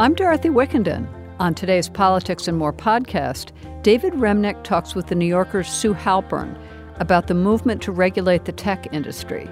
I'm Dorothy Wickenden. On today's Politics and More podcast, David Remnick talks with the New Yorker's Sue Halpern about the movement to regulate the tech industry.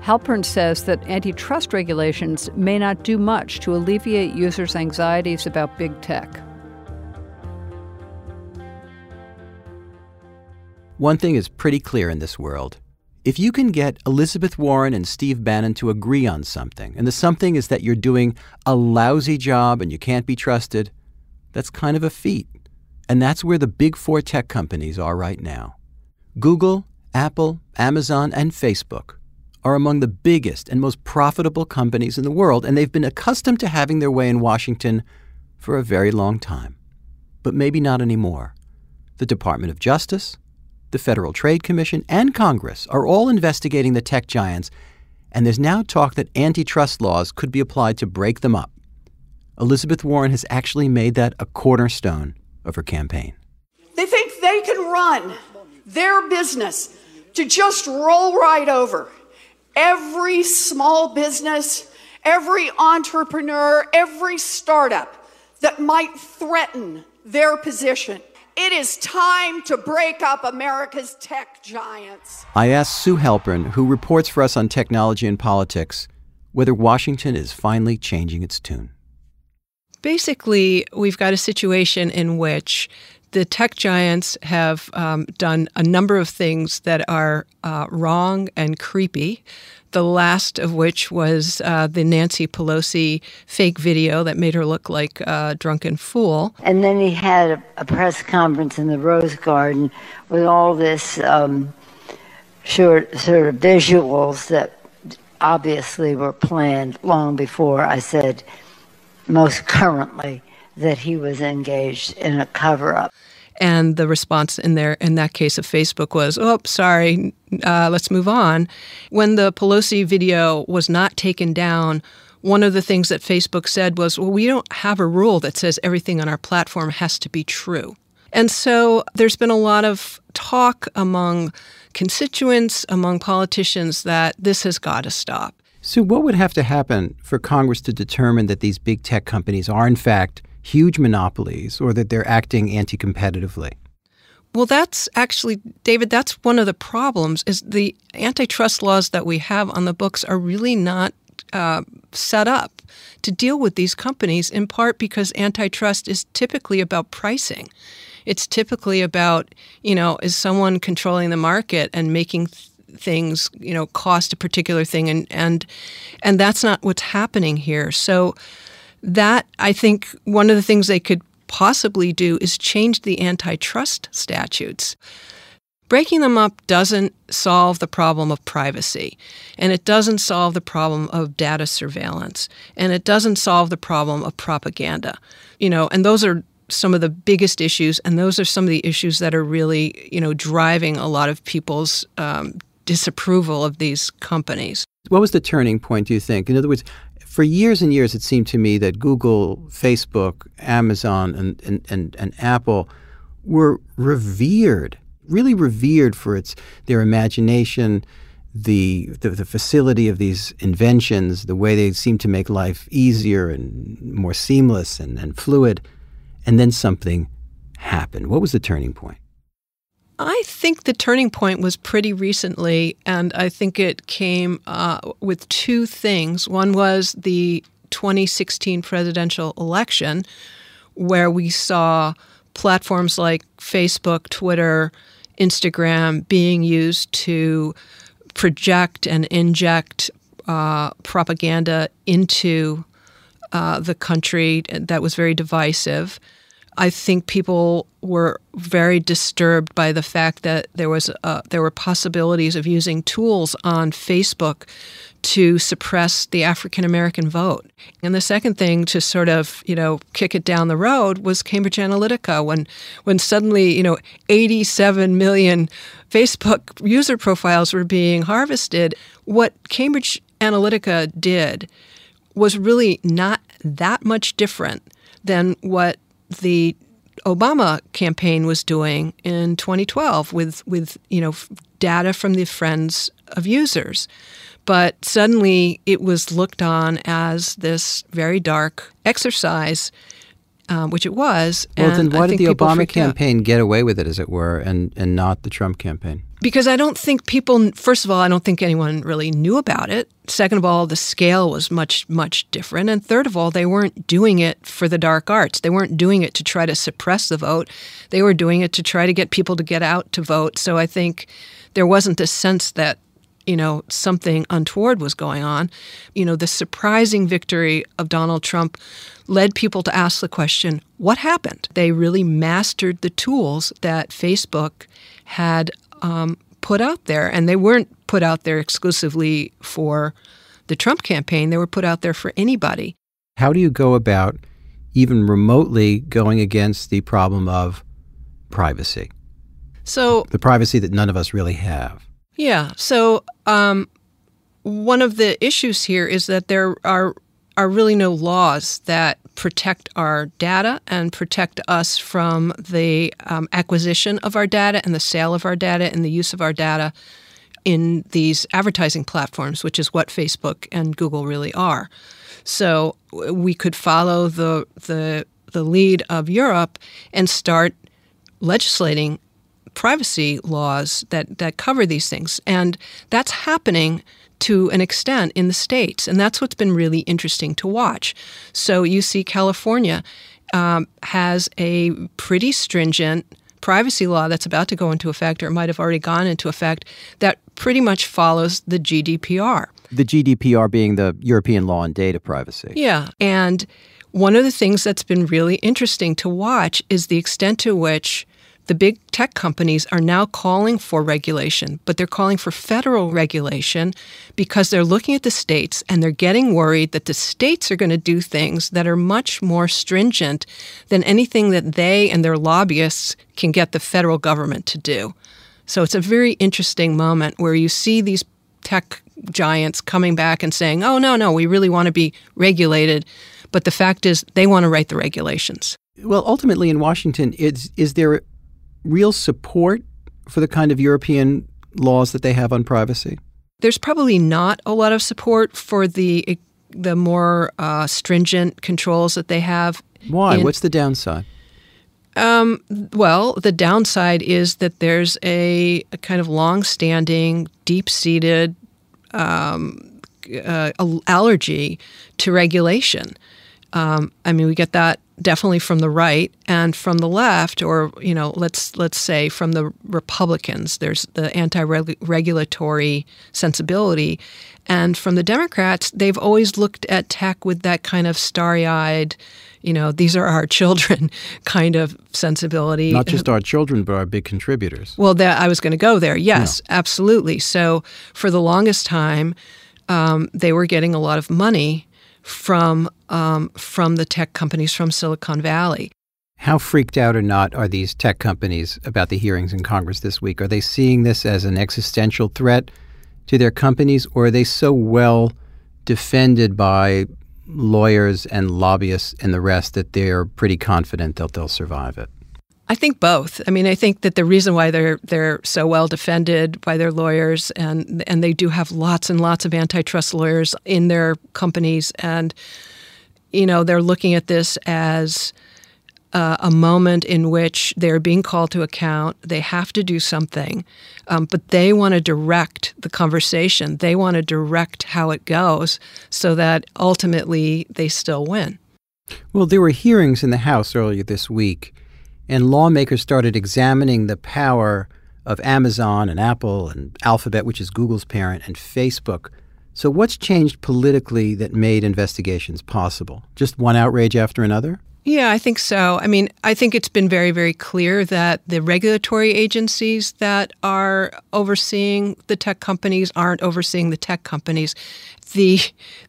Halpern says that antitrust regulations may not do much to alleviate users' anxieties about big tech. One thing is pretty clear in this world. If you can get Elizabeth Warren and Steve Bannon to agree on something, and the something is that you're doing a lousy job and you can't be trusted, that's kind of a feat. And that's where the big four tech companies are right now. Google, Apple, Amazon, and Facebook are among the biggest and most profitable companies in the world, and they've been accustomed to having their way in Washington for a very long time. But maybe not anymore. The Department of Justice, the Federal Trade Commission, and Congress are all investigating the tech giants, and there's now talk that antitrust laws could be applied to break them up. Elizabeth Warren has actually made that a cornerstone of her campaign. They think they can run their business to just roll right over every small business, every entrepreneur, every startup that might threaten their position. It is time to break up America's tech giants. I asked Sue Halpern, who reports for us on technology and politics, whether Washington is finally changing its tune. Basically, we've got a situation in which the tech giants have um, done a number of things that are uh, wrong and creepy. The last of which was uh, the Nancy Pelosi fake video that made her look like a drunken fool. And then he had a, a press conference in the Rose Garden with all this um, short, sort of visuals that obviously were planned long before I said most currently that he was engaged in a cover up. And the response in there, in that case of Facebook, was, "Oh, sorry, uh, let's move on." When the Pelosi video was not taken down, one of the things that Facebook said was, "Well, we don't have a rule that says everything on our platform has to be true." And so there's been a lot of talk among constituents, among politicians, that this has got to stop. So, what would have to happen for Congress to determine that these big tech companies are, in fact, huge monopolies or that they're acting anti competitively? Well, that's actually, David, that's one of the problems is the antitrust laws that we have on the books are really not uh, set up to deal with these companies, in part because antitrust is typically about pricing. It's typically about, you know, is someone controlling the market and making th- things, you know, cost a particular thing and and and that's not what's happening here. So that I think one of the things they could possibly do is change the antitrust statutes. Breaking them up doesn't solve the problem of privacy, and it doesn't solve the problem of data surveillance, and it doesn't solve the problem of propaganda. You know, and those are some of the biggest issues, and those are some of the issues that are really, you know, driving a lot of people's um, disapproval of these companies. What was the turning point, do you think? In other words, for years and years, it seemed to me that Google, Facebook, Amazon, and, and, and, and Apple were revered, really revered for its their imagination, the, the, the facility of these inventions, the way they seemed to make life easier and more seamless and, and fluid. And then something happened. What was the turning point? I think the turning point was pretty recently, and I think it came uh, with two things. One was the 2016 presidential election, where we saw platforms like Facebook, Twitter, Instagram being used to project and inject uh, propaganda into uh, the country that was very divisive. I think people were very disturbed by the fact that there was uh, there were possibilities of using tools on Facebook to suppress the African American vote. And the second thing to sort of, you know, kick it down the road was Cambridge Analytica when when suddenly, you know, 87 million Facebook user profiles were being harvested. What Cambridge Analytica did was really not that much different than what the Obama campaign was doing in 2012 with with you know data from the friends of users. But suddenly it was looked on as this very dark exercise, um, which it was. Well, then and I why did the Obama freaked out. campaign get away with it, as it were, and, and not the Trump campaign? Because I don't think people, first of all, I don't think anyone really knew about it. Second of all, the scale was much, much different. And third of all, they weren't doing it for the dark arts. They weren't doing it to try to suppress the vote. They were doing it to try to get people to get out to vote. So I think there wasn't this sense that, you know, something untoward was going on. You know, the surprising victory of Donald Trump led people to ask the question what happened? They really mastered the tools that Facebook had um, put out there, and they weren't put out there exclusively for the Trump campaign. They were put out there for anybody. How do you go about even remotely going against the problem of privacy, So the privacy that none of us really have? yeah, so um, one of the issues here is that there are are really no laws that protect our data and protect us from the um, acquisition of our data and the sale of our data and the use of our data in these advertising platforms, which is what Facebook and Google really are. So we could follow the the the lead of Europe and start legislating privacy laws that, that cover these things. And that's happening to an extent in the states. And that's what's been really interesting to watch. So you see California um, has a pretty stringent privacy law that's about to go into effect, or it might have already gone into effect, that pretty much follows the GDPR. The GDPR being the European law on data privacy. Yeah. And one of the things that's been really interesting to watch is the extent to which the big tech companies are now calling for regulation, but they're calling for federal regulation because they're looking at the states and they're getting worried that the states are going to do things that are much more stringent than anything that they and their lobbyists can get the federal government to do. So it's a very interesting moment where you see these tech giants coming back and saying, oh, no, no, we really want to be regulated. But the fact is, they want to write the regulations. Well, ultimately in Washington, is is there real support for the kind of European laws that they have on privacy? There's probably not a lot of support for the the more uh, stringent controls that they have. Why? in- What's the downside? Well, the downside is that there's a, a kind of long-standing, deep-seated um, uh, allergy to regulation. Um, I mean, we get that definitely from the right and from the left, or you know, let's let's say from the Republicans. There's the anti-regulatory sensibility, and from the Democrats, they've always looked at tech with that kind of starry-eyed, you know, these are our children kind of sensibility. Not just our children, but our big contributors. Well, that I was going to go there. Yes, absolutely. So for the longest time, um, they were getting a lot of money from um, from the tech companies from Silicon Valley. How freaked out or not are these tech companies about the hearings in Congress this week? Are they seeing this as an existential threat to their companies, or are they so well defended by lawyers and lobbyists and the rest that they're pretty confident that they'll survive it? I think both. I mean, I think that the reason why they're they're so well defended by their lawyers and and they do have lots and lots of antitrust lawyers in their companies and you know, they're looking at this as uh, a moment in which they're being called to account. They have to do something, um, but they want to direct the conversation. They want to direct how it goes so that ultimately they still win. Well, there were hearings in the House earlier this week, and lawmakers started examining the power of Amazon and Apple and Alphabet, which is Google's parent, and Facebook. So, what's changed politically that made investigations possible? Just one outrage after another? Yeah, I think so. I mean, I think it's been very, very clear that the regulatory agencies that are overseeing the tech companies aren't overseeing the tech companies. The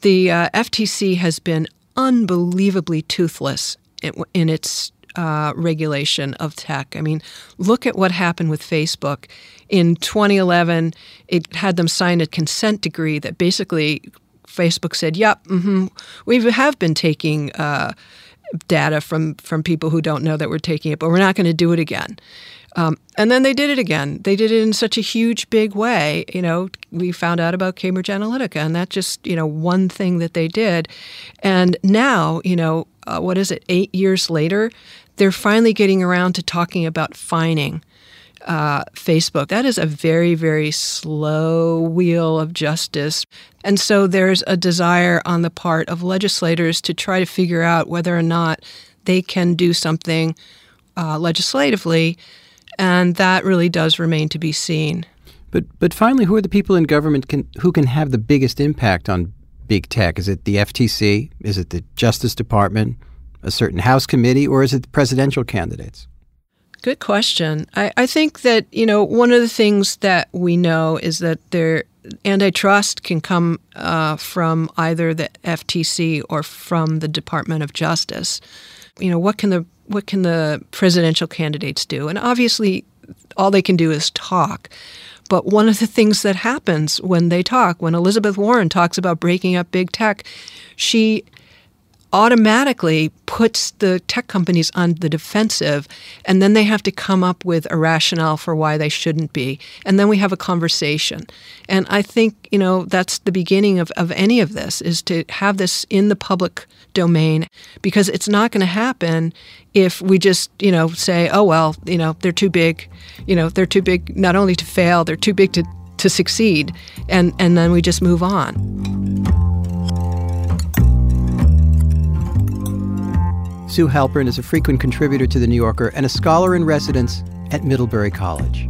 the uh, FTC has been unbelievably toothless in, in its uh, regulation of tech. I mean, look at what happened with Facebook. In 2011, it had them sign a consent decree that basically Facebook said, "Yep, mm-hmm, we have been taking." Uh, data from from people who don't know that we're taking it, but we're not going to do it again. Um, and then they did it again. They did it in such a huge, big way. You know, we found out about Cambridge Analytica, and that's just you know one thing that they did. And now, you know, uh, what is it? Eight years later, they're finally getting around to talking about fining uh, Facebook. That is a very, very slow wheel of justice. And so there's a desire on the part of legislators to try to figure out whether or not they can do something uh, legislatively. And that really does remain to be seen. But, but finally, who are the people in government can, who can have the biggest impact on big tech? Is it the FTC? Is it the Justice Department? A certain House committee? Or is it the presidential candidates? Good question. I, I think that, you know, one of the things that we know is that there antitrust can come uh, from either the FTC or from the Department of Justice. You know, what can the what can the presidential candidates do? And obviously, all they can do is talk. But one of the things that happens when they talk, when Elizabeth Warren talks about breaking up big tech, she automatically puts the tech companies on the defensive and then they have to come up with a rationale for why they shouldn't be. And then we have a conversation. And i think you know that's the beginning of, of any of this is to have this in the public domain because it's not going to happen if we just you know say oh well you know they're too big you know they're too big not only to fail they're too big to to succeed and and then we just move on Sue Halpern is a frequent contributor to The New Yorker and a scholar in residence at Middlebury College.